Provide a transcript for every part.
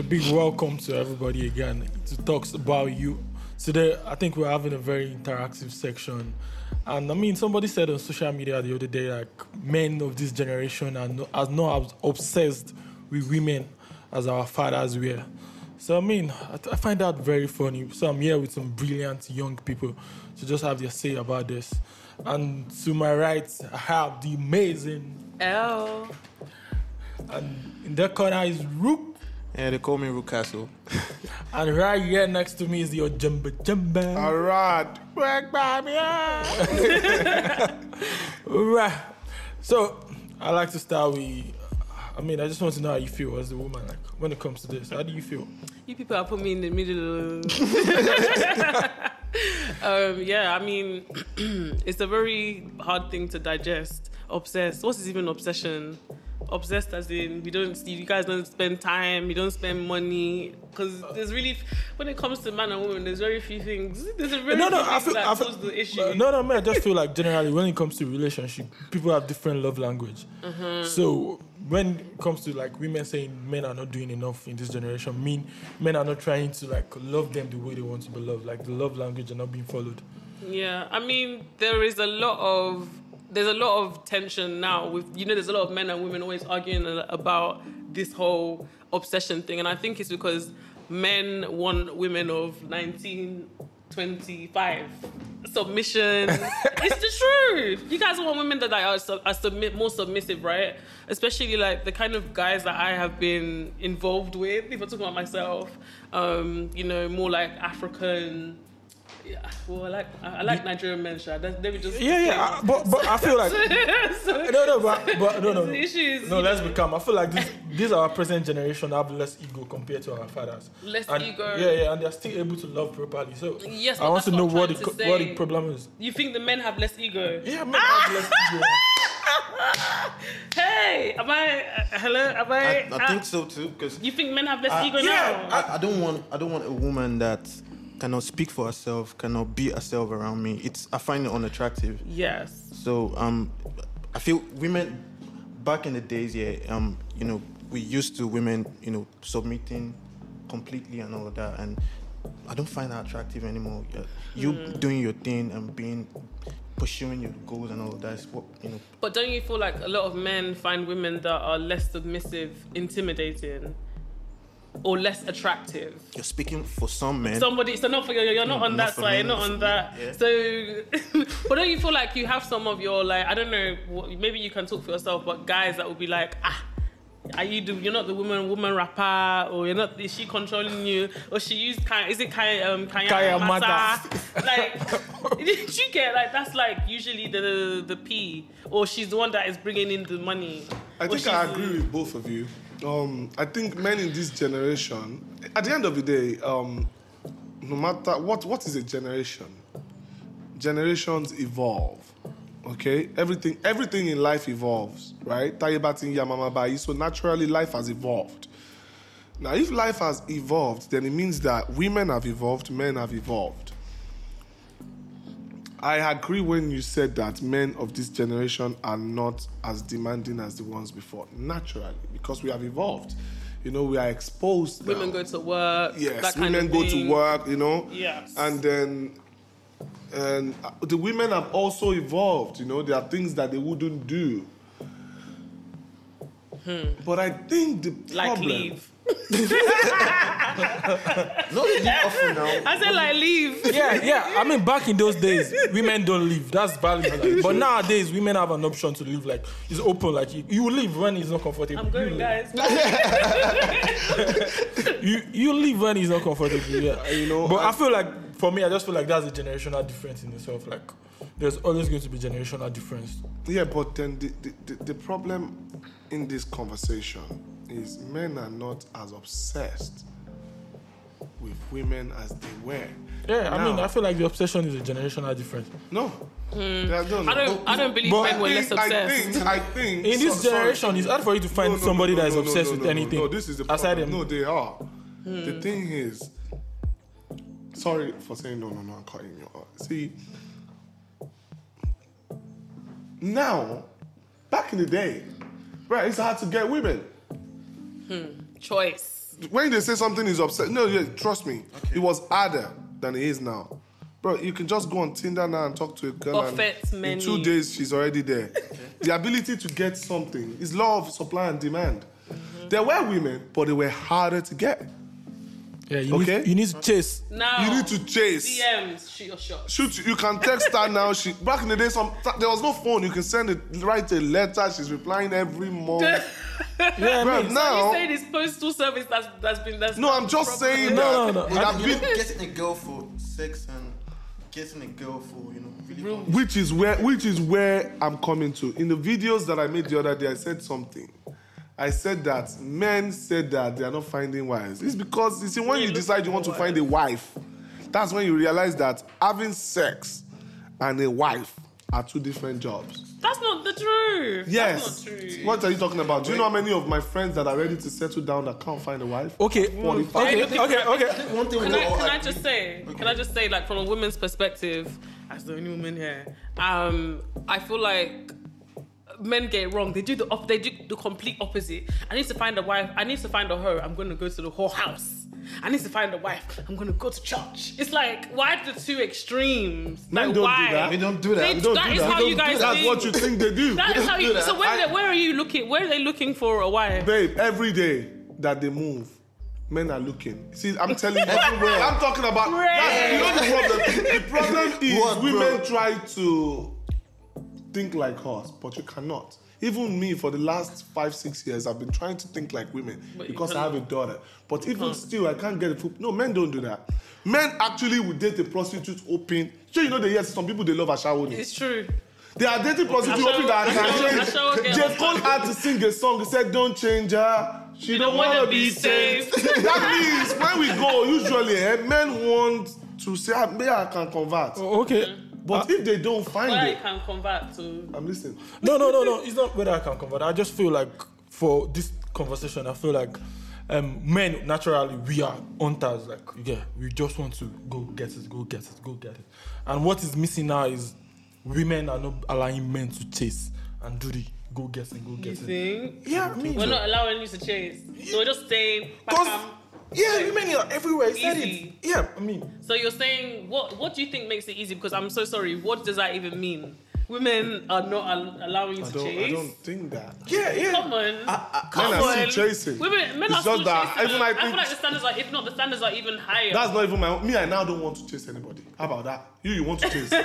a big welcome to everybody again to Talks about you. Today, I think we're having a very interactive section. And I mean, somebody said on social media the other day, like, men of this generation are, no, are not as obsessed with women as our fathers were. So, I mean, I, I find that very funny. So, I'm here with some brilliant young people to just have their say about this. And to my right, I have the amazing, Elle. and in that corner is Rhook. Yeah, they call me RhookCastle. And right here next to me is your Jumba Jumba. Alright. Work by me. Right. So, I like to start with. I mean, I just want to know how you feel as a woman, like when it comes to this. How do you feel? You people have put me in the middle. um, yeah, I mean, it's a very hard thing to digest. Obsessed. What is even obsession? Obsessed as in we don't. See you guys don't spend time. You don't spend money because there's really, when it comes to man and woman, there's very few things. There's a very No, no, I feel. I feel the issue. uh, no, no, man. I just feel like generally when it comes to relationship, people have different love language. Mm-hmm. So when it comes to like women saying men are not doing enough in this generation, mean men are not trying to like love them the way they want to be loved. Like the love language are not being followed. Yeah, I mean, there is a lot of there's a lot of tension now with you know there's a lot of men and women always arguing about this whole obsession thing, and I think it's because men want women of 19, 25 submission. it's the truth. You guys want women that are, su- are submit more submissive, right? Especially like the kind of guys that I have been involved with. If I'm talking about myself, um, you know, more like African. Yeah, well, I like I like Nigerian men, Sha. Let let me just Yeah, yeah. I, but but I feel like so, no, no, but but no, no, no. the issue is No, let's know, be calm. I feel like this, this our present generation have less ego compared to our fathers. Less And- ego. Yeah, yeah, and they're still able to love properly. So Yes, I want to know what I'm what the co- what the problem is. You think the men have less ego? Yeah, men have less ego. Hey, am I? Uh, hello, am I? I, I uh, think so too, because You think men have less Uh, ego yeah, now? I, I don't want I don't want a woman that cannot speak for herself, cannot be herself around me. It's I find it unattractive. yes. So um, I feel women back in the days, yeah, um, you know, we used to women, you know, submitting completely and all of that, and I don't find that attractive anymore. You doing your thing and being pursuing your goals and all of that is what you know. But don't you feel like a lot of men find women that are less submissive intimidating, or less attractive? You're speaking for some men. Somebody, so not for you. You're not Mm, on not that for side. me, not not on that. yeah. So, but don't you feel like you have some of your like I don't know. Maybe you can talk for yourself, but guys that would be like ah. Are you do you're not the woman woman rapper or you're not is she controlling you or she used kind is it Kaya um Kaya, Kaya Mata? Mata. like did you get like that's like usually the the P or she's the one that is bringing in the money I Or think I agree with both of you. Um, I think men in this generation, at the end of the day, um, no matter what, what is a generation? Generations evolve. Okay, everything, everything in life evolves, right? So naturally, life has evolved. Now, if life has evolved, then it means that women have evolved, men have evolved. I agree when you said that men of this generation are not as demanding as the ones before, naturally, because we have evolved. You know, we are exposed. women now. go to work Yes, that kind women go thing. to work, you know. Yes. And then, and the women have also evolved. You know, there are things that they wouldn't do. But I think the Hmm. like problem. leave no, they leave often now. I said like leave Yeah, yeah. I mean, back in those days, women don't leave. That's valid. But nowadays, women have an option to leave. Like it's open. Like you, you leave when it's not comfortable. I'm You going leave. guys You you leave when it's not comfortable. Yeah, uh, You know, But I, I- feel like for me, I just feel like that's a generational difference in itself. Like there's always going to be generational difference. Yeah, but then the, the, the, the problem in this conversation is men are not as obsessed with women as they were. Yeah, I mean, I feel like the obsession is a generational difference. No. Hmm. They are- no, no. I don't I don't believe men were think, less I obsessed think, I think In this so- sorry. generation, it's hard for you to find No, no, somebody no, that is no, no, obsessed no, with no, anything. No, this is the aside problem. them. No, they are. The hmm. thing is, sorry for saying no, no, no. I'm cutting you off. See, now, back in the day, right, it's hard to get women. Choice when they say something is upset, no, yeah, trust me, it was harder than it is now. Bro, you can just go on Tinder now and talk to a girl. and Buffet in two days, she's already there. the ability to get something is law of supply and demand. Mm-hmm. There were women, but they were harder to get. Yeah, you, Okay. need, you need to chase. Now You need to chase. DMs, shoot your shot. Shoot, you can text her now. She back in the day, some there was no phone. You can send it, write a letter. She's replying every month. Yeah, Bro, mean, now, You say this postal service that's that's been that's no, I'm just saying that. No, no, no. it have been- getting a girl for sex and getting a girl for you know really. fun. which is where which is where I'm coming to. In the videos that I made the other day, I said something. I said that men said that they are not finding wives. It's because you see when Yeah, you decide you want to for find a wife, that's when you realize that having sex and a wife are two different jobs. That's not the truth. Yes. That's not true. What are you talking about? Do you know how many of my friends that are ready to settle down that can't find a wife? okay, Forty-five. okay, Hey, okay, okay. One thing Can I, can I just say? Can I just say, like, from a woman's perspective, as the only woman here, um, I feel like men get it wrong. They do the op- they do the complete opposite. I need to find a wife. I need to find a hoe. I'm going to go to the whole house. I need to find a wife. I'm going to go to church. It's like why the two extremes? Men like don't do that. We don't do that. They- We don't that do is that. how you don't do guys. That's what you think they do. That is how do you. So where, I- where are you looking? Where are they looking for a wife? Babe, every day that they move, men are looking. See, I'm telling you, Everywhere. I'm talking about. That's, you know the problem. The problem is What, bro? women try to think like us, but you cannot. Even me, for the last five, six years, I've been trying to think like women But because I have a daughter. But even still, I can't get a foot. No, men don't do that. Men actually would date a prostitute open. So you know, they yes, some people they love Ashawo. It's true. They are dating prostitutes Ashawo- hoping that I can change. girl. J. Cole had to sing a song. He said, "Don't change her. She don't, don't want wanna be be saved." saved. that means when we go, usually eh, men want to say, "Ah, "Maybe I can convert." okay. But if they don't find Where you it, can convert to. I'm listening. No, no, no, no. It's not whether I can convert. I just feel like for this conversation, I feel like um, men naturally we are hunters. Like yeah, we just want to go get it, go get it, go get it. And what is missing now is women are not allowing men to chase and do the go get it, go You get it. think? Yeah, I mean, We're not allowing you to chase. So we're just saying. Cause yeah, women are everywhere. Said Easy. it. Yeah, I mean, So you're saying what? What do you think makes it easy? Because I'm so sorry. What does that even mean? Women are not al- allowing you I to don't. chase. I don't think that. yeah, yeah. Come on. Come Men are on. still chasing. Women, men It's are still just that chasing. even I I, think- feel like the standards are, if not, the standards are even higher. That's not even my. Me, I now don't want to chase anybody. How about that? You, you want to chase? Bro,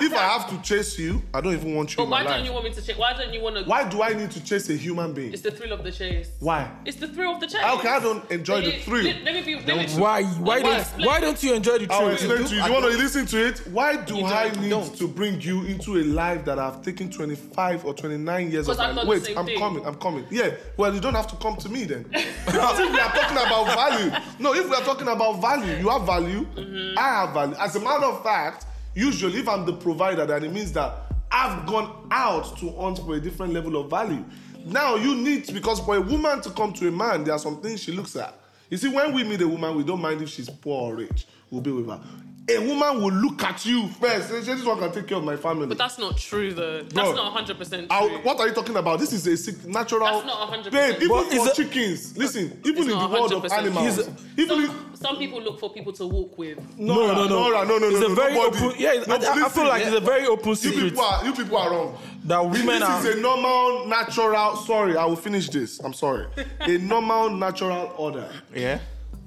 if I have to chase you, I don't even want you but in why my don't life. you want me to chase? Why don't you want to? Why do I need to chase a human being? It's the thrill of the chase. Why? It's the thrill of the chase. Okay, I don't enjoy the thrill. Let, let me be. Let me, Why? Why Why? don't? Why don't you enjoy the thrill? I'll explain to you. You want to listen to it? Why do I need to bring you into a life that I've taken 25 or 29 years of Because I've my done the Wait, I'm thing. coming. I'm coming. Yeah. Well, you don't have to come to me then. if we are talking about value, no, if we are talking about value, you have value. Mm-hmm. I have value. As a matter of fact, usually if I'm the provider, then it means that I've gone out to hunt for a different level of value. Now you need because for a woman to come to a man, there are some things she looks at. You see, when we meet a woman, we don't mind if she's poor or rich. We'll be with her. A woman will look at you first. Say, This one can take care of my family. But that's not true, though. That's Bro, not 100 percent I'll- true. what are you talking about? This is a sick, natural. That's not 100% Babe, even But is for it- chickens, listen, even in the not world of 100% animals, Is- even if. Some, some people look for people to walk with. No, no, no, Nora, no, no, It's no, a no, very nobody. open. Yeah, No, I, I feel listen, like it's a very open You secret people are you people are wrong. that women this are. is a normal, natural. Sorry, I will finish this. I'm sorry. a normal, natural order. Yeah.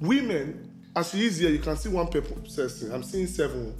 Women, as she is here, you can see one person. I'm seeing seven.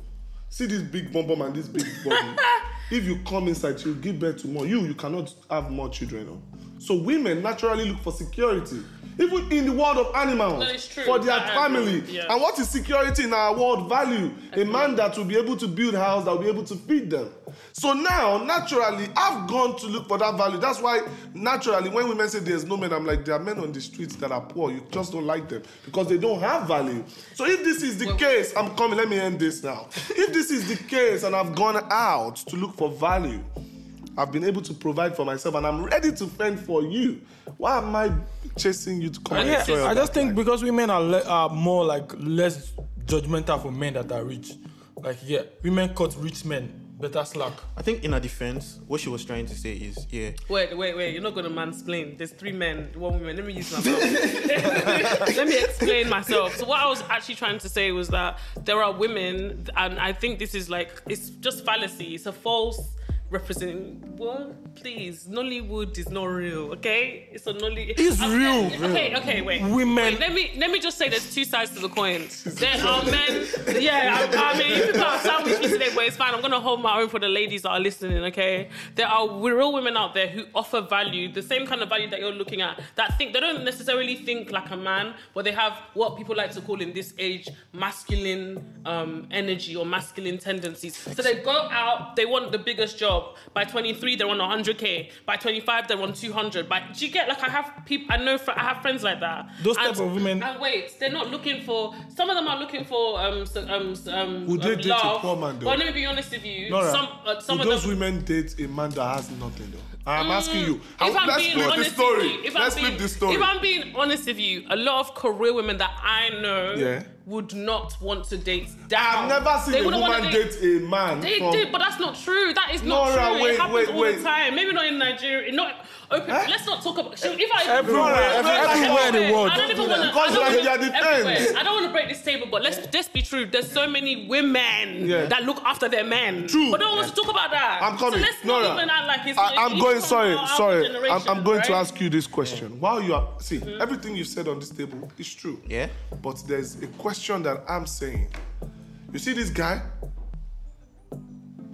See this big bum bum and this big body. if you come inside, she'll give birth to more. You, you cannot have more children. No? So women naturally look for security. Even in the world of animals, for their I family. Yeah. And what is security in our world value? A man that will be able to build a house, that will be able to feed them. So now, naturally, I've gone to look for that value. That's why, naturally, when women say there's no men, I'm like, there are men on the streets that are poor. You just don't like them because they don't have value. So if this is the Well- case, I'm coming. Let me end this now. if this is the case and I've gone out to look for value, I've been able to provide for myself and I'm ready to fend for you. Why am I chasing you to come Yeah, destroy I just think life? because women are le- are more like less judgmental for men that are rich. Like yeah, women cut rich men better slack. I think in her defense, what she was trying to say is, yeah, Wait, wait, wait. You're not going to mansplain. There's three men, one woman. Let me use myself. Let me explain myself. So, what I was actually trying to say was that there are women, and I think this is like, it's just fallacy. It's a false represent. What? Please. Nollywood is not real, okay? It's a Nolly. It's I'm- real. Okay, okay, wait. Women- Wait, let me let me just say there's two sides to the coin. There are men. Yeah, I, I mean, you can't sandwich me today, but it's fine. I'm gonna hold my own for the ladies that are listening. Okay, there are real women out there who offer value, the same kind of value that you're looking at. That think they don't necessarily think like a man, but they have what people like to call in this age masculine um, energy or masculine tendencies. So they go out, they want the biggest job. By 23, they're on 100k. By 25, they're on 200. By do you get like I have people I know fr- I have friends like that. Those And- type of women- And wait, they're not looking for. Some of them are looking for um so, um s- um. Would they um, date a poor man, though? But let me be honest with you. Nora, some uh, some of those them. women date a man that has nothing though? I'm asking you. If How- I'm let's being flip the honest story. with you, if let's I'm being, flip the story. If I'm being honest with you, a lot of career women that I know Yeah. Would not want to date down. I've never seen They a wouldn't wanna woman date a man. They from, do, but that's not true. That is not Nora, true. wait, it happens wait, all wait. the time. Maybe not in Nigeria. Not open. Eh? Let's not talk about. So if I Everywhere, every- everywhere in the world. I don't even want to. Because you're in their. I don't want to break this table, but let's just be true. There's so many women Yeah. that look after their men. True. But no one wants to talk about that. I'm coming. So let's Nora, not even act like it's. I, I'm going. from Sorry, our- our sorry. I'm, I'm going to ask you this question. While you are see, mm-hmm. everything you said on this table is true. Yeah. But there's a question that I'm saying. You see this guy.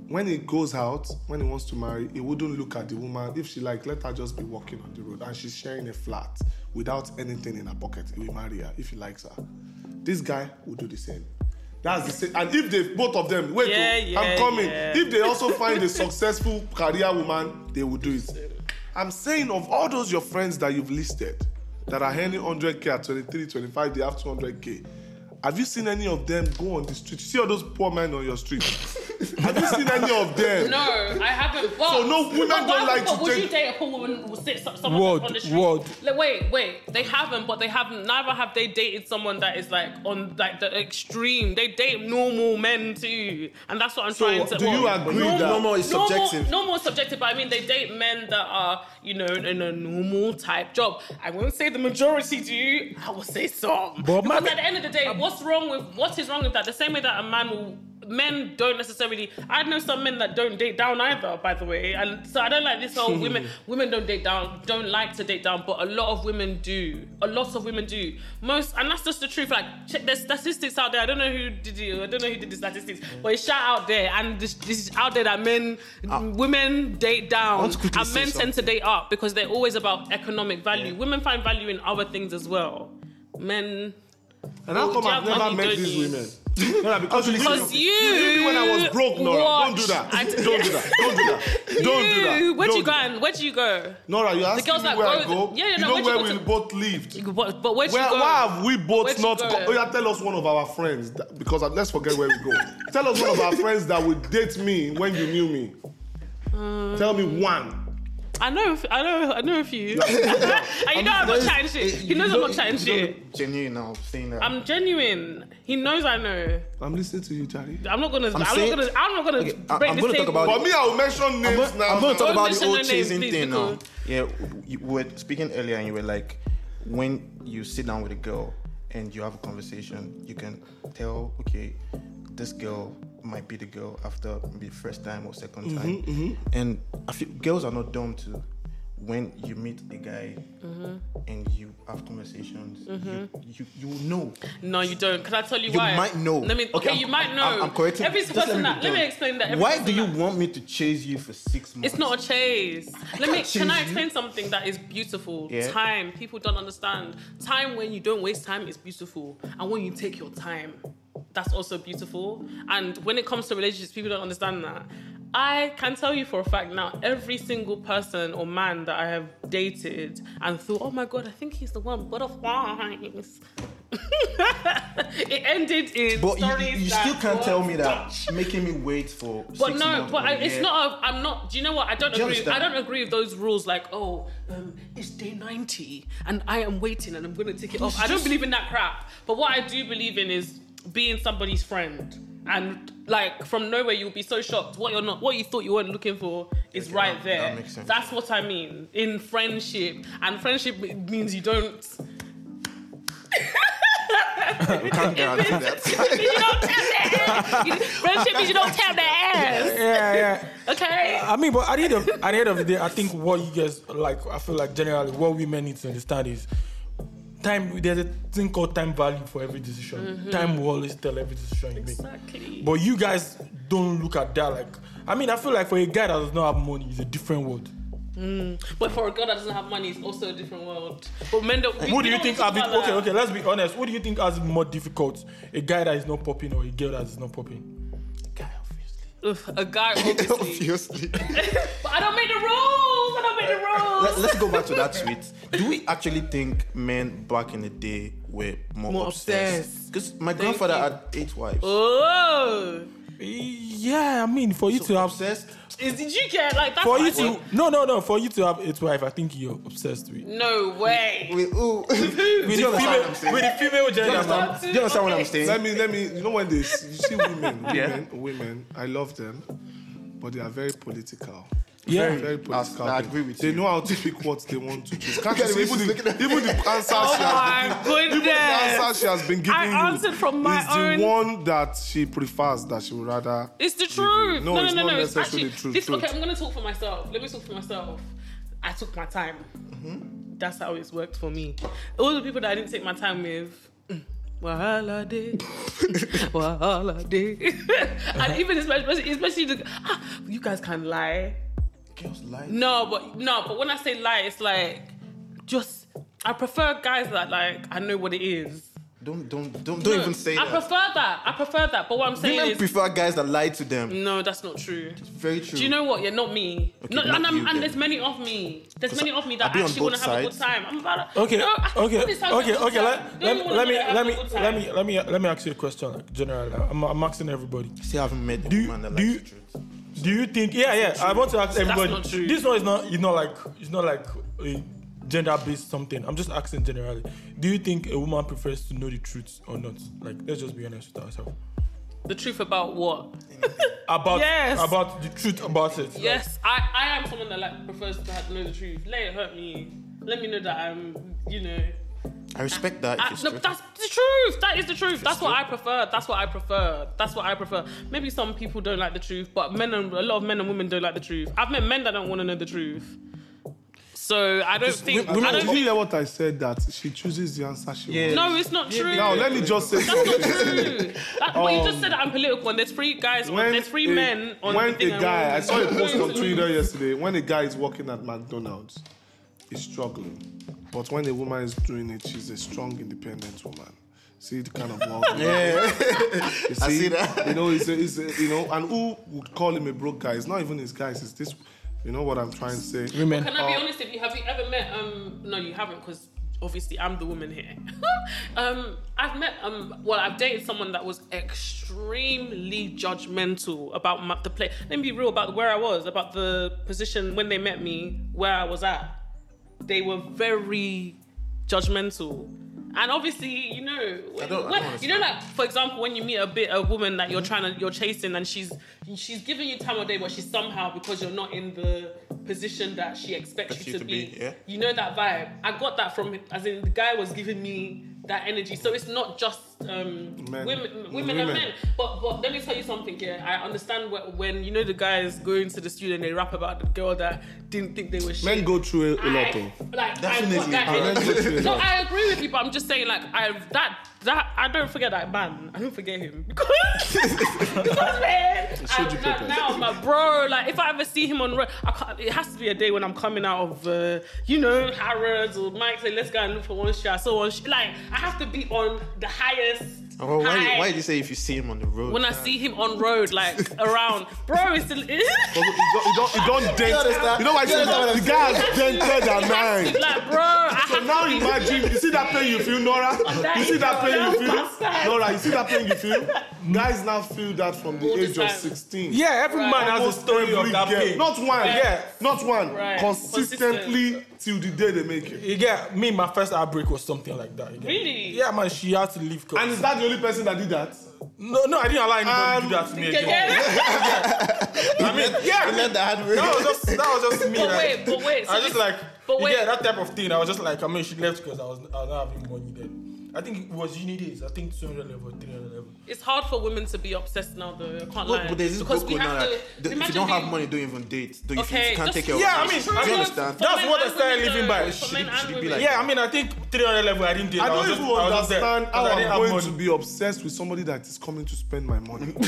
When he goes out, when he wants to marry, he wouldn't look at the woman. If she like, let her just be walking on the road, and she's sharing a flat without anything in her pocket. He will marry her if he likes her. This guy will do the same. That's the same. And if they both of them wait, oh, Yeah, oh, yeah, I'm coming. yeah. If they also find a successful career woman, they will do it. I'm saying of all those your friends that you've listed that are earning 100k at 23, 25, they have 200k. Have you seen any of them go on the street? You see all those poor men on your street? have you seen any of them? No, I haven't. But, So no women but don't why- like but to Would take- you date a poor woman who sit someone Word, on the street? word. Like, wait, wait. They haven't, but they haven't. Neither have they dated someone that is like on like the extreme. They date normal men too, and that's what I'm So trying to. do you well, agree normal, that- Normal is normal- subjective. Normal is subjective, but I mean they date men that are you know in a normal type job. I won't say the majority do. I will say some. But because man- at the end of the day, what's wrong with what is wrong with that? The same way that a man will. Men don't necessarily. I know some men that don't date down either, by the way, and so I don't like this whole women. Women don't date down, don't like to date down, but a lot of women do. A lot of women do. Most, and that's just the truth. Like, check, there's statistics out there. I don't know who did it. I don't know who did the statistics, but it's shout out there, and this, this is out there that men, ah. women date down, want to quickly and men tend to date up because they're always about economic value. Women find value in other things as well. Men. And how come do I've never met these women? Because you you Even when I was broke, Nora, don't do that. Don't do that. Don't do that. Don't do that. You, where'd Don't you do go? and- Where'd you go? Nora, asking girls me that where I go- go. Yeah, yeah, you no, know you where go we to- both lived. But, but Where, you go? why have we both Where'd you not? go? Oh yeah, tell us one of our friends that, because uh, let's forget where we go. tell us one of our friends that would date me when you knew me. Um, tell me one. I know, I know, I know a few. and you know I'm not chatting shit. He knows I'm not chatting shit. Genuine now, saying that. I'm genuine. He knows I know. I'm listening to you, Charlie. I'm not gonna. I'm, saying- not gonna. I'm not gonna Okay, I- break I'm this gonna talk table. about But me, I will mention names I'm going, now. I'm going to talk Don't about the old no names, chasing please, thing now. Yeah, you were speaking earlier and you were like, when you sit down with a girl and you have a conversation, you can tell, okay, this girl might be the girl after maybe first time or 2nd Mm-hmm, time. And I feel girls are not dumb too. When you meet a guy Mm-hmm. and you have conversations, you, you you know. No, you don't. Can I tell you, You why? You might know. Let me. Okay, I'm- you might know. I'm, I'm correcting. Every just person me that. Let me explain that. Every Why do you that- want me to chase you for six months? It's not a chase. Let me. can't Can I chase you. explain something that is beautiful? Yeah. Time. People don't understand. Time when you don't waste time is beautiful, and when you take your time, that's also beautiful. And when it comes to relationships, people don't understand that. I can tell you for a fact now, every single person or man that I have dated and thought, oh my god, I think he's the one. Butterflies. it ended in But you, you still can't tell me that making me wait for. But no, but I, it's not. A, I'm not. Do you know what? I don't Do agree. I don't agree with those rules. Like, oh, um, it's day ninety, and I am waiting, and I'm going to take it off. I don't believe in that crap. But what I do believe in is being somebody's friend and like from nowhere you'll be so shocked. What you're not, what you thought you weren't looking for is Okay, right that- there. that makes sense. That's what I mean in friendship, and friendship means you don't. We can't guarantee that. you don't tap their ass. You- Friendship means you don't tap their ass. Yeah, yeah. Okay. I mean, but at the, end of, at the end of the day, I think what you guys like, I feel like generally what women need to understand is time. There's a thing called time value for every decision. Mm-hmm. Time will always tell every decision you make. But you guys don't look at that like. I mean, I feel like for a guy that does not have money, it's a different world. Mm. But for a girl that doesn't have money, it's also a different world. But men don't. we- Who do you think talk have it? Okay, okay. Let's be honest. Who do you think has it more difficult? A guy that is not popping or a girl that is not popping? A guy, obviously. Ugh, a guy, obviously. Obviously. but I don't make the rules. I don't make the rules. Let, let's go back to that tweet. Do we actually think men back in the day were more, More obsessed? obsessed. Because my Thank grandfather you. had eight wives. Oh, Yeah, I mean, for you So to have obsessed. is did you get like that? for you to no no no for you to have eight wife, I think you're obsessed with No way. Wait, ooh. with the you understand female what I'm with the female Do you gender. understand, man. do you understand what I'm saying? Let me let me. You know when they s- you see women, women, Yeah. women. I love them, but they are very political. Yeah. Very, very political. I agree with they you. know how to pick what they want to choose. Can't you Look at the see even she's the, looking at even the answers Oh she has my been, even the goodness. answer she has been giving I you answered from my is own- the one that she prefers that she would rather. It's the truth. No, No, no, it's no, not no. It's necessarily actually true, this. truth. Okay, I'm gonna talk for myself. Let me talk for myself. I took my time. Mm-hmm. That's how it's worked for me. All the people that I didn't take my time with. mm, Wahala day, wahala day, and even especially, especially the, ah, you guys can lie. Girls lie. No, but no, but when I say lie, it's like just I prefer guys that like I know what it is. Don't don't don't don't No, even say I that. prefer that. I prefer that. But what I'm saying Women is, prefer guys that lie to them. no, that's not true. Very true. Do you know what? You're not me. Okay, no, not and, I'm, you and there's many of me. There's many of me that I'll be on actually want to have a good sides. time. I'm about to, Okay, no, I- okay, all this time okay, okay. good Let, time. Don't let, you let wanna me have let me good let me let me let me ask you a question, like general. I'm, I'm asking everybody. Still haven't met a Do you- woman that do likes you- the truth. Do you think? Yeah, yeah. I want to ask everybody. This one is not. It's not like. It's not like a gender-based something. I'm just asking generally. Do you think a woman prefers to know the truth or not? Like, let's just be honest with ourselves. The truth about what? About Yes. about the truth about it. Like, Yes, I, I am someone that like prefers to have- know the truth. Let it hurt me. Let me know that I'm, you know. I respect that. I, if no, that's the truth. That is the truth. That's what I prefer. That's what I prefer. That's what I prefer. Maybe some people don't like the truth, but men and a lot of men and women don't like the truth. I've met men that don't want to know the truth. So I don't think. women- I don't you think. hear what I said? That she chooses the answer she wants. No, it's not true. Now let me just say That's not true. That, but you just said that I'm political, and there's three guys. On, there's three a, men on when the thing a and guy, one- I saw a post on Twitter yesterday. When a guy is working at McDonald's, he's struggling, but when a woman is doing it, she's a strong, independent woman. See the kind of world. yeah. You I see that. You know, it's, a, it's a, you know, and who would call him a broke guy? It's not even his guys. It's this. You know what I'm trying to say? Women. Can I be honest with you? Have you ever met? Um, no, you haven't, because obviously I'm the woman here. um, I've met. Um, well, I've dated someone that was extremely judgmental about my, the play. Let me be real about where I was, about the position when they met me, where I was at. They were very judgmental. And obviously, you know, when, when- you know, like for example, when you meet a bit a woman that you're trying to you're chasing, and she's she's giving you time of day, but she's somehow because you're not in the position that she expects you, to, be. yeah. You know that vibe. I got that from as in the guy was giving me that energy. So it's not just um, Men. women, women, Women. and men. But but let me tell you something. Yeah, I understand wh- when you know the guys go into the studio and they rap about the girl that didn't think they were shit. Men go through a, a lot I, of. like, Definitely. I got that Men energy. go through a No. I agree with you, but I'm just saying, like, I that that I don't forget that man. I don't forget him because, because man, showed you I, like, purpose. now I'm like, bro, like if I ever see him on road, I can't. It has to be a day when I'm coming out of, uh, you know, Harrods or Mike say, let's go and look for one shot. So on, sh- like, I have to be on the highest. Oh, why, high. why did you say if you see him on the road? When I see him on road, like around, bro, it's the. But you don't, you don't, you don't dent. You know why? You understand what the guy has dented her It has mind. like, bro, I So now to imagine, you see that pain you feel, Nora? that You see that pain you feel? Nora, you see that pain you feel? Guys now feel that from the All age of 16. Yeah, every Right. man has a story of that girl- pain. Not one. Yeah. Not one. Right. Consistently till the day they make it. You get me. My first outbreak was something like that. Really? Yeah, man. She had to leave. 'cause- And is that the only person that did that? no, no, I didn't allow anybody to do that to me um, again. I mean, yeah, Let that hard that was just that was just me. But like, wait, but wait, so I was just like, but wait. yeah, that type of thing. I was just like, I mean, she left because I was I was not having money then. I think it was uni days. I think 200 level, 300 level. It's hard for women to be obsessed now, though. I can't Look, lie. but there's this because book we have that to. the- if you don't have money, don't even date. Don't, if Okay, you can't just- take care of Yeah, I mean, do I you understand? That's what I and started living by. Should it- should it be like- Yeah, I mean, I think 300 level. I didn't date. I don't even I was just there, understand 'cause how I didn't I'm going to be obsessed with somebody that is coming to spend my money.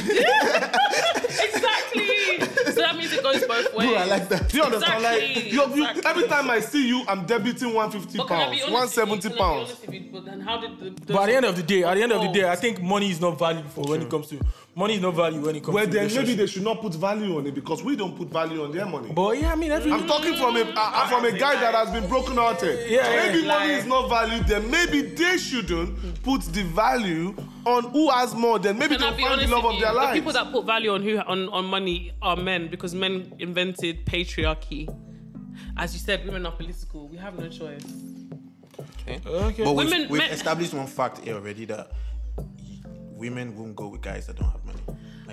Exactly. so that means it goes both ways. Bro, I like that. Do you understand? Exactly, Like, you, you, exactly. every time I see you, I'm debiting 150 But can I be pounds, honest with you? 170 Can I be pounds. honest you? But then how did the, the But at the end of the day, at the end of the day, I think money is not value for when it comes to money is not value when it comes Well, to then maybe they should not put value on it because we don't put value on their money. But yeah, I mean, every I'm talking from a uh, from a guy that has been broken hearted. Yeah, yeah. maybe money is not valued. Then maybe they shouldn't put the value on who has more. Then maybe they'll be find the love of you? their The people that put value on who on, on money are men because men invented patriarchy. As you said, women are political. We have no choice. okay. But we've, we've men- established one fact here already that women won't go with guys that don't have money.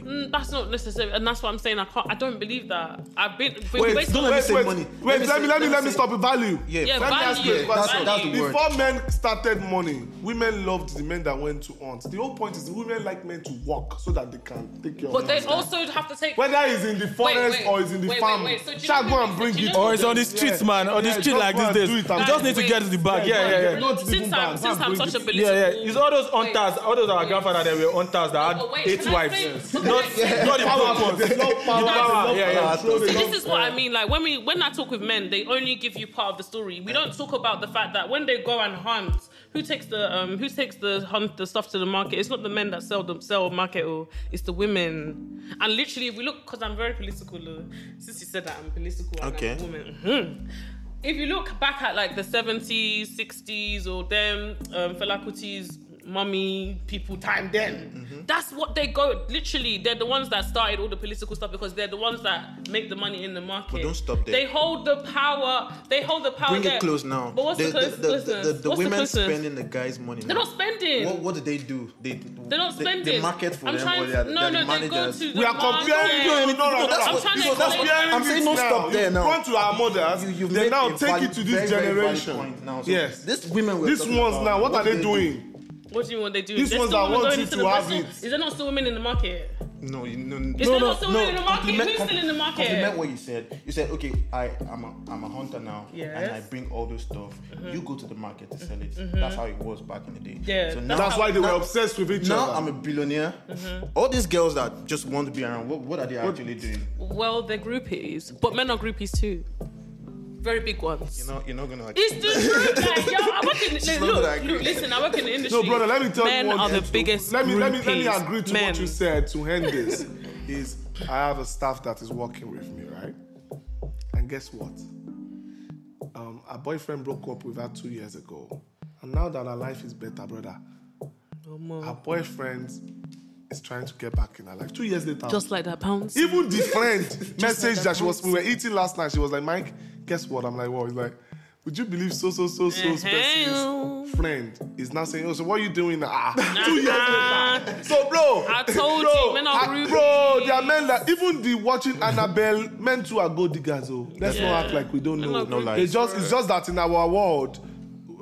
Like, Mm, That's not necessary, and that's what I'm saying. I can't. I don't believe that. I've been. been Wait, based don't let me say wait, money. Wait, let me let me let me, say- stop with value. yeah, Yeah, let me ask value, that's- question. that's the word. Before men started money, women loved the men that went to hunt. The whole point is women like men to work so that they can take care of But of they themselves. also have to take. Whether it's in the forest wait, or it's in the wait, farm, wait, wait. So shall go and bring it. or it's on the Yeah. streets, man. On the Yeah, street like go these days. do it and You just need to get to the bag. Yeah, Yeah, yeah, yeah. Since even I'm since I'm such a bring political. Yeah, yeah. It's all those Wait. hunters, all those our grandfather that were hunters that had eight wives. Say- Not, but can I say- not the broke ones. They power, The power, yeah, yeah. control, they So love- this is what I mean. Like when we when I talk with men, they only give you part of the story. We don't talk about the fact that when they go and hunt, who takes the um who takes the hunt the stuff to the market? It's not the men that sell them sell market or it's the women. And literally, if we look, because I'm very political. uh, Since you said that I'm political, and Okay. I'm a woman. mhm. If you look back at like the 70s, 60s, or them um, Fela Kuti's mummy people time then. Mm-hmm. That's what they go. Literally, they're the ones that started all the political stuff because they're the ones that make the money in the market. But don't stop there. They hold the power. They hold the power. Bring there. it close now. But what's the, close, the, the, closeness? the, the women the spending the guys' money. They're not spending. What, what do they do? They They're not they- spending. They, market for I'm them trying or they are, to, they no, are the no, they go managers. to the We are comparing. No, no, no, no. I'm trying to that's explain. what- I'm saying don't stop there You've now. gone to our mothers. You, you've they now take it to this very, very valid generation. now. Yes. This women were These ones now, what, are they doing? What do you mean? What they do? These They're ones still that want going you into to the have still- it. Is there not still women in the market? No, you know. Is there not still women in the market? compliment- Who's still in the market? Compliment what you said. You said, okay, I, I'm a, I'm a hunter now, and I bring all this stuff. Mm-hmm. You go to the market to sell it. Mm-hmm. That's how it was back in the day. Yeah, So now, That's why they were now- obsessed with each Now other. I'm a billionaire. Mm-hmm. All these girls that just want to be around, what, what are they actually doing? Well, they're groupies, but men are groupies too. Very big ones. You're not, you're not gonna. It's the truth, like, yo, I work in She's the, look, gonna look, listen, I work in the industry. No, brother, let me tell Men you one are the biggest Let me, let me, let me agree to Men. what you said to end this. is I have a staff that is working with me, right? And guess what? Um, our boyfriend broke up with her two years ago. And now that her life is better, brother, her boyfriend is trying to get back in her life. Two years later. Just like that, pounds. Even the friend message like that she was we were eating last night. She was like, Mike, guess what? I'm like, what? He's like, would you believe so so so so Uh-huh. friend is now saying, oh, so what are you doing now? Ah, two years later. So, bro, I told bro, you, men are groupies. Bro, there are men that even the watching Annabelle, men too are gold diggers. Oh, let's Yeah. not act like we don't Men know. No lies. It's just it's just that in our world.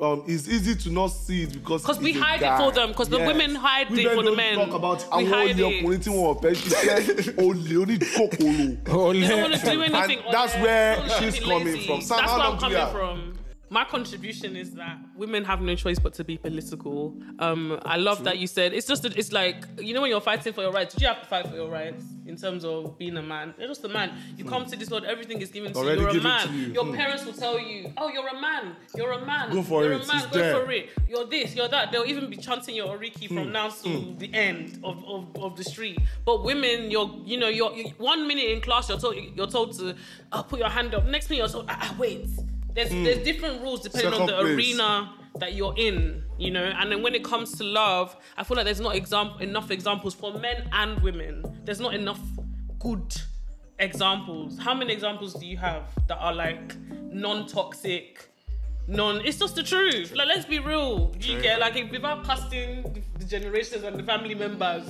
Um, it's easy to not see it because because we it's a hide it guy. for them, 'cause the women hide We it men for the don't men. talk about We àwọn hide olè it. ọkùnrin tí wọn ò fẹ́ ṣiṣẹ́ olè oníkòkòrò. They don't want to do anything. And that's where she's coming from. Sam, that's where I'm coming from. My contribution is that women have no choice but to be political. Um, I love that you said it's just it's like you know when you're fighting for your rights. Did you have to fight for your rights in terms of being a man? You're just a man. You come to this world, everything is given to Already you. You're a man. you. Your Hmm. parents will tell you, "Oh, you're a man. You're a man. Go for you're it. a man. It's Go there. for it. You're this. You're that." They'll even be chanting your oriki Hmm. from now to the end of, of, of the street. But women, you're you know you're you, one minute in class you're told you're told to uh, put your hand up. Next minute you're told ah, ah, wait. There's there's different rules depending on Hmm. The place. arena that you're in, you know. And then when it comes to love, I feel like there's not exam- enough examples for men and women. There's not enough good examples. How many examples do you have that are like non-toxic? None. it's just the truth. Like, let's be real. You get like if, without casting the, the generations and the family members,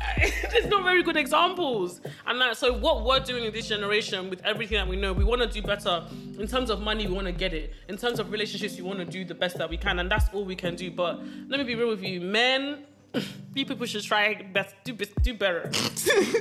there's not very good examples. And that, so, what we're doing in this generation with everything that we know, we want to do better. In terms of money, we want to get it. In terms of relationships, we want to do the best that we can, and that's all we can do. But let me be real with you, men. You people should try best, do do better,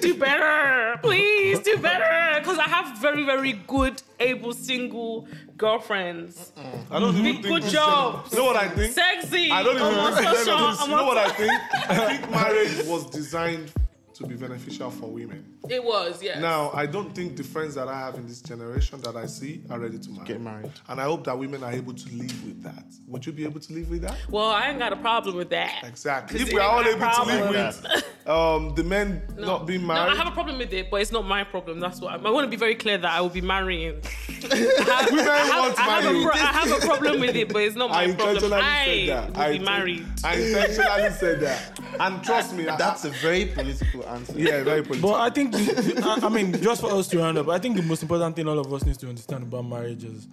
do better, please do better. Because I have very very good, able single girlfriends. I don't even good jobs. You know what I think? Sexy. I don't even I'm on think social- I'm You know what I think? I think marriage was designed to be beneficial for women. It was, yeah. Now, I don't think the friends that I have in this generation that I see are ready to marry. Get married. And I hope that women are able to live with that. Would you be able to live with that? Well, I ain't got a problem with that. Exactly. If we are all able to live with um, the men not being married. No, married, I have a problem with it, but it's not my problem. That's what I, I want to be very clear that I will be marrying. I have, women I have, want to I have marry a you. pro- I have a problem with it, but it's not I my problem. I said that. will I be inten- married. I intentionally said that. And trust me, I- That's a very political answer. yeah, very political. But I think, the, I, I mean, just for us to round up, I think the most important thing all of us needs to understand about marriage is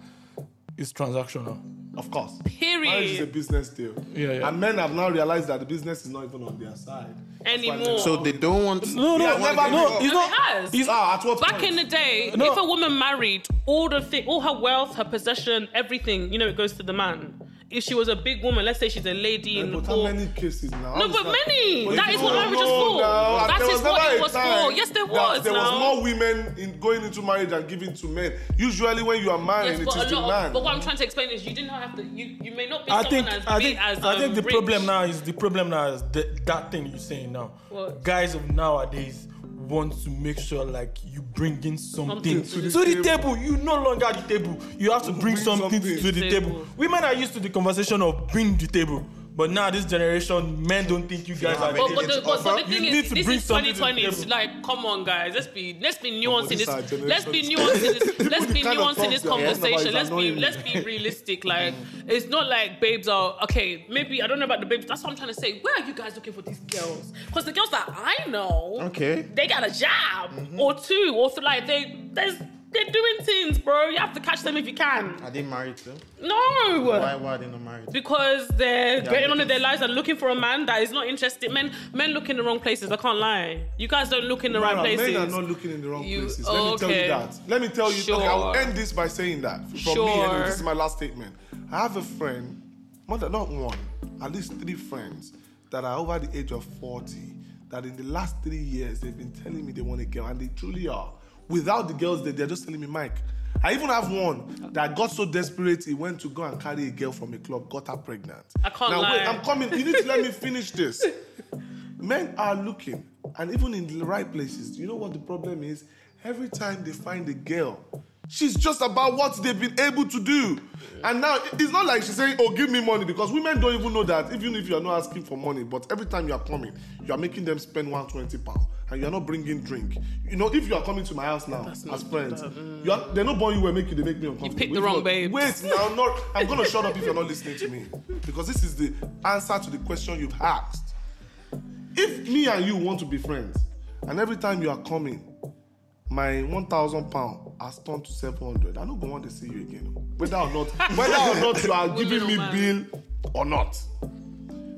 it's transactional. Of course. Marriage is a business deal. Yeah, yeah. And men have now realized that the business is not even on their side. Anymore. So they don't want. No, no, Yeah, never no, been. it's No, not. it has. It's, Ah, at what Back point? in the day, No. if a woman married, all the thing, all her wealth, her possession, everything, you know, it goes to the man. If she was a big woman, let's say she's a lady in the but how court. many cases now? No, but many. But That what marriage is for. now. That what it was for. Yes, there was. There now. was more women in going into marriage and giving to men. Usually, when you are married, Yes, it but a the man. Of, but what I'm trying to explain is you didn't have to. You you may not be I someone think, as I think, as. I think um, the rich. problem now is the problem now is the, that thing you're saying now. What? Guys of nowadays want to make sure like you bring in something, Something to, to the, the table. You no longer at the table. You have to bring, bring something, something to the Table. table. Women are used to the conversation of bring the table. But now this generation, men don't think you guys are have the But, but, the, but, but the thing You need is, to this bring is something to 2020. It's like, come on, guys. Let's be let's be nuanced in this this. Let's be nuanced in this. Let's be nuanced in this talk they are talking about conversation. Let's be let's be realistic. Like, it's not like babes are okay. Maybe I don't know about the babes. That's what I'm trying to say. Where are you guys looking for these girls? Because the girls that I know, Okay. they got a job Mm-hmm. or two or th- like they there's they're doing things, bro. You have to catch them if you can. Are they married too? No. Why, why are they not married? Because they're getting on with their lives and looking for a man that is not interested. Men, men look in the wrong places. I can't lie. You guys don't look in the right Nah, places. Men are not looking in the wrong You- places. Let me tell you that. Let me tell you. Okay, I will end this by saying that. From me, anyway, this is my last statement. I have a friend, more than not one, at least three friends that are over the age of 40. That in the last three years they've been telling me they want a girl, and they truly are. Without the girls, they, they're just telling me, Mike. I even have one that got so desperate he went to go and carry a girl from a club, got her pregnant. I can't now wait. I'm coming. You need to let me finish this. Men are looking, and even in the right places. You know what the problem is? Every time they find a girl, she's just about what they've been able to do. And now it's not like she's saying, "Oh, give me money," because women don't even know that. Even if you are not asking for money, but every time you are coming, you are making them spend one twenty pound, and you are not bringing drink. You know, if you are coming to my house now as friends, mm. you are, they're not born you will make you. They make me uncomfortable. You picked the wrong not- babes. Wait, now, not. I'm gonna shut up if you're not listening to me, because this is the answer to the question you've asked. If me and you want to be friends, and every time you are coming, my one thousand pound has turned to seven hundred, I don't go want to see you again. Whether or not, whether or not you are giving me bill or not.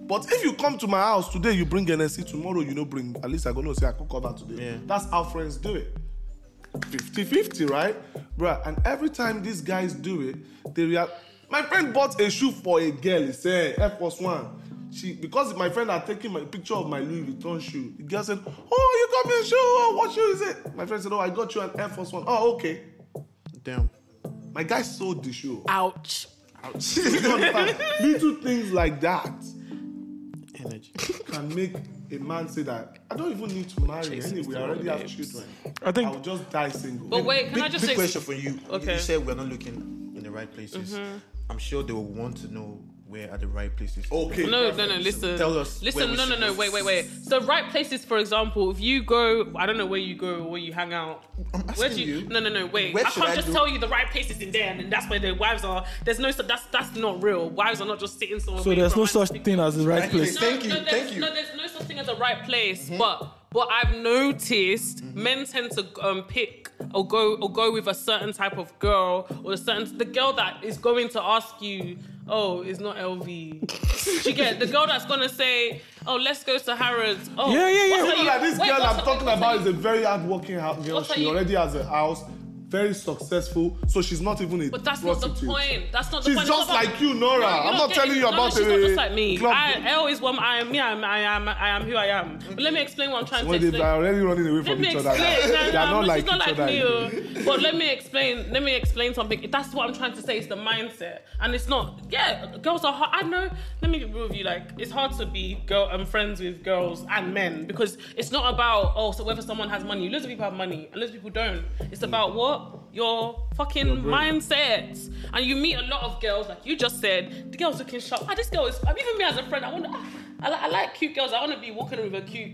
But if you come to my house today, you bring NSC, tomorrow you don't bring, at least I gonna say I could cover today. Yeah. That's how friends do it. 50-50, right? Bruh, and every time these guys do it, they react. My friend bought a shoe for a girl, he said, Air Force One. She because my friend had taken my picture of my Louis Vuitton shoe. The girl said, Oh, you got me a shoe. Oh, what shoe is it? My friend said, Oh, I got you an Air Force One. Oh, okay. Damn. My guy sold the shoe. Ouch. Ouch. Little things like that Energy. can make a man say that I don't even need to marry Chasing anyway. I already have babes. children. I think- I will just die single. But wait, can big, I just big ex- question for you. Okay. You said we're not looking in the right places. Mm-hmm. I'm sure they will want to know where are at the right places. okay. No, no, no. Listen. Tell us Listen. No, no, no. Wait, wait, wait. So, right places. For example, if you go, I don't know where you go or where you hang out. I'm Where do asking you? you. No, no, no. Wait. Where I should can't I just go? tell you the right places in there, and that's where the wives are. There's no. That's that's not real. Wives are not just sitting somewhere. So waiting there's no a man to such thing as the right place. Thank you, no, there's, thank you. No, there's no such thing as the right place. But But I've noticed men tend to um, pick or go or go with a certain type of girl or a certain the girl that is going to ask you, oh, it's not LV. you get the girl that's gonna say, oh, let's go to Harrods. Oh, Yeah, yeah, yeah. what's You know her- that this wait, girl I'm talking about is a very hardworking ha- girl. She already has a house, very successful. So she's not even a But that's not the point. That's not the She's point. It's just about- like you, Nora. No, I'm not telling you no, about she's a not just like me. club- I, L is what I am. Me, I am. I am. I am who I am. But let me explain what I'm trying Well, to they explain. are already running away Let from me each explain. other. They're not she's like not each like other. me. oh. But let me explain. Let me explain something. That's what I'm trying to say. It's the mindset, and it's not. Yeah, girls are hard. I know. Let me be real with you. Like, it's hard to be girl and friends with girls and men because it's not about oh, so whether someone has money. Loads of people have money, and loads of people don't. It's about what your fucking mindset. And you meet a lot of girls, like you just said. The girl's looking sharp. Ah, this girl is. I mean, even me as a friend, I want. to I, li- I like cute girls. I want to be walking with a cute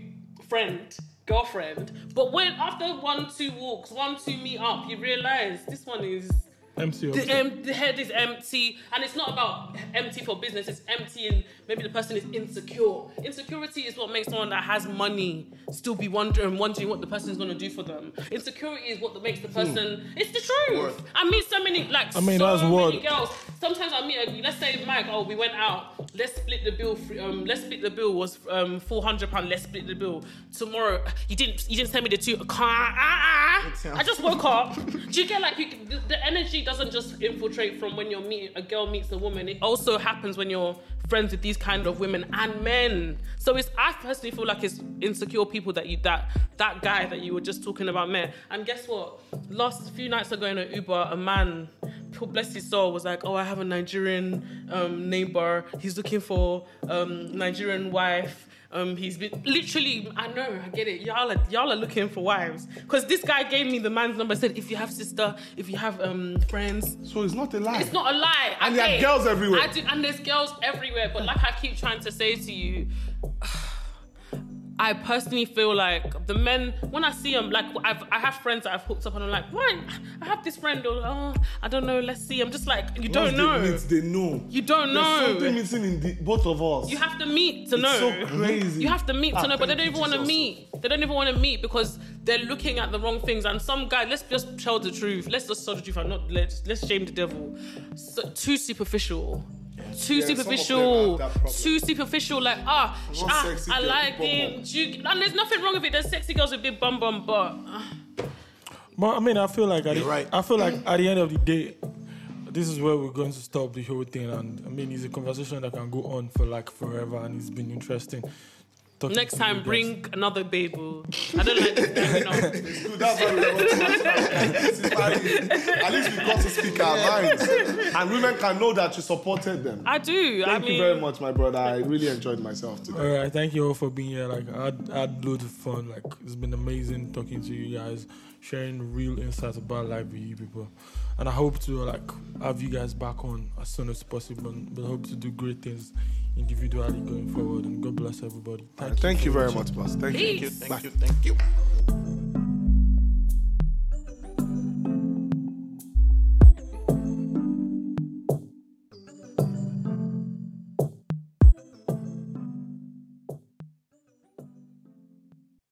friend, girlfriend. But when after one, two walks, one, two meet up, you realize this one is Empty. the, um, the head is empty, and it's not about empty for business. It's empty, and maybe the person is insecure. Insecurity is what makes someone that has money still be wondering, wondering what the person is going to do for them. Insecurity is what makes the person. It's the truth. I meet so many, like, I mean, so that's many what- girls. Sometimes I meet, a, let's say Mike. Oh, we went out. Let's split the bill. For, um, let's split the bill was um four hundred pound. Let's split the bill tomorrow. You didn't. You didn't send me the two. Ah, ah, ah. I just woke up. Do you get like you, the, the energy doesn't just infiltrate from when you're meeting a girl meets a woman. It also happens when you're friends with these kind of women and men. So it's I personally feel like it's insecure people that you that that guy that you were just talking about met. And guess what? Last few nights ago in an Uber, a man, bless his soul, was like, "Oh, I have a Nigerian um, neighbor. He's looking for um, Nigerian wife." Um, he's been literally. I know, I get it. Y'all are y'all are looking for wives because this guy gave me the man's number. Said if you have sister, if you have um friends, So it's not a lie. it's not a lie. And there are girls everywhere. I do, and there's girls everywhere. But like I keep trying to say to you, I personally feel like the men when I see them, like I've, I have friends that I've hooked up, and I'm like, why? I have this friend. Or, oh, I don't know. Let's see. I'm just like, you don't know. They meet, they know. You don't know. There's know. something missing in the, both of us. You have to meet to know. It's so crazy. You have to meet to know, but they don't even want to meet. They don't even want to meet because they're looking at the wrong things. And some guy, let's just tell the truth. Let's just tell the truth I'm not let's let's shame the devil. So, too superficial. Too Yeah, some of them superficial. have that problem. Too superficial. Like ah, want ah sexy I like with bum him. You- and there's nothing wrong with it. There's sexy girls with big bum bum, but ah, But I mean, I feel like at You're the, right. I feel like at the end of the day, this is where we're going to stop the whole thing. And I mean, it's a conversation that can go on for like forever, and it's been interesting. Talking next time you bring another baby. I don't like this guy enough. Good, that's why we want to At least we got to speak our minds. And women can know that you supported them. I do. Thank I mean, you very much, my brother. I really enjoyed myself today. All right, thank you all for being here. Like, I had, I had loads of fun. Like, it's been amazing talking to you guys, sharing real insights about life with you people. And I hope to like have you guys back on as soon as possible. But I hope to do great things individually going forward. And God bless everybody. Thank you. Thank you very much, boss. Thank you. Thank you, thank you, thank you.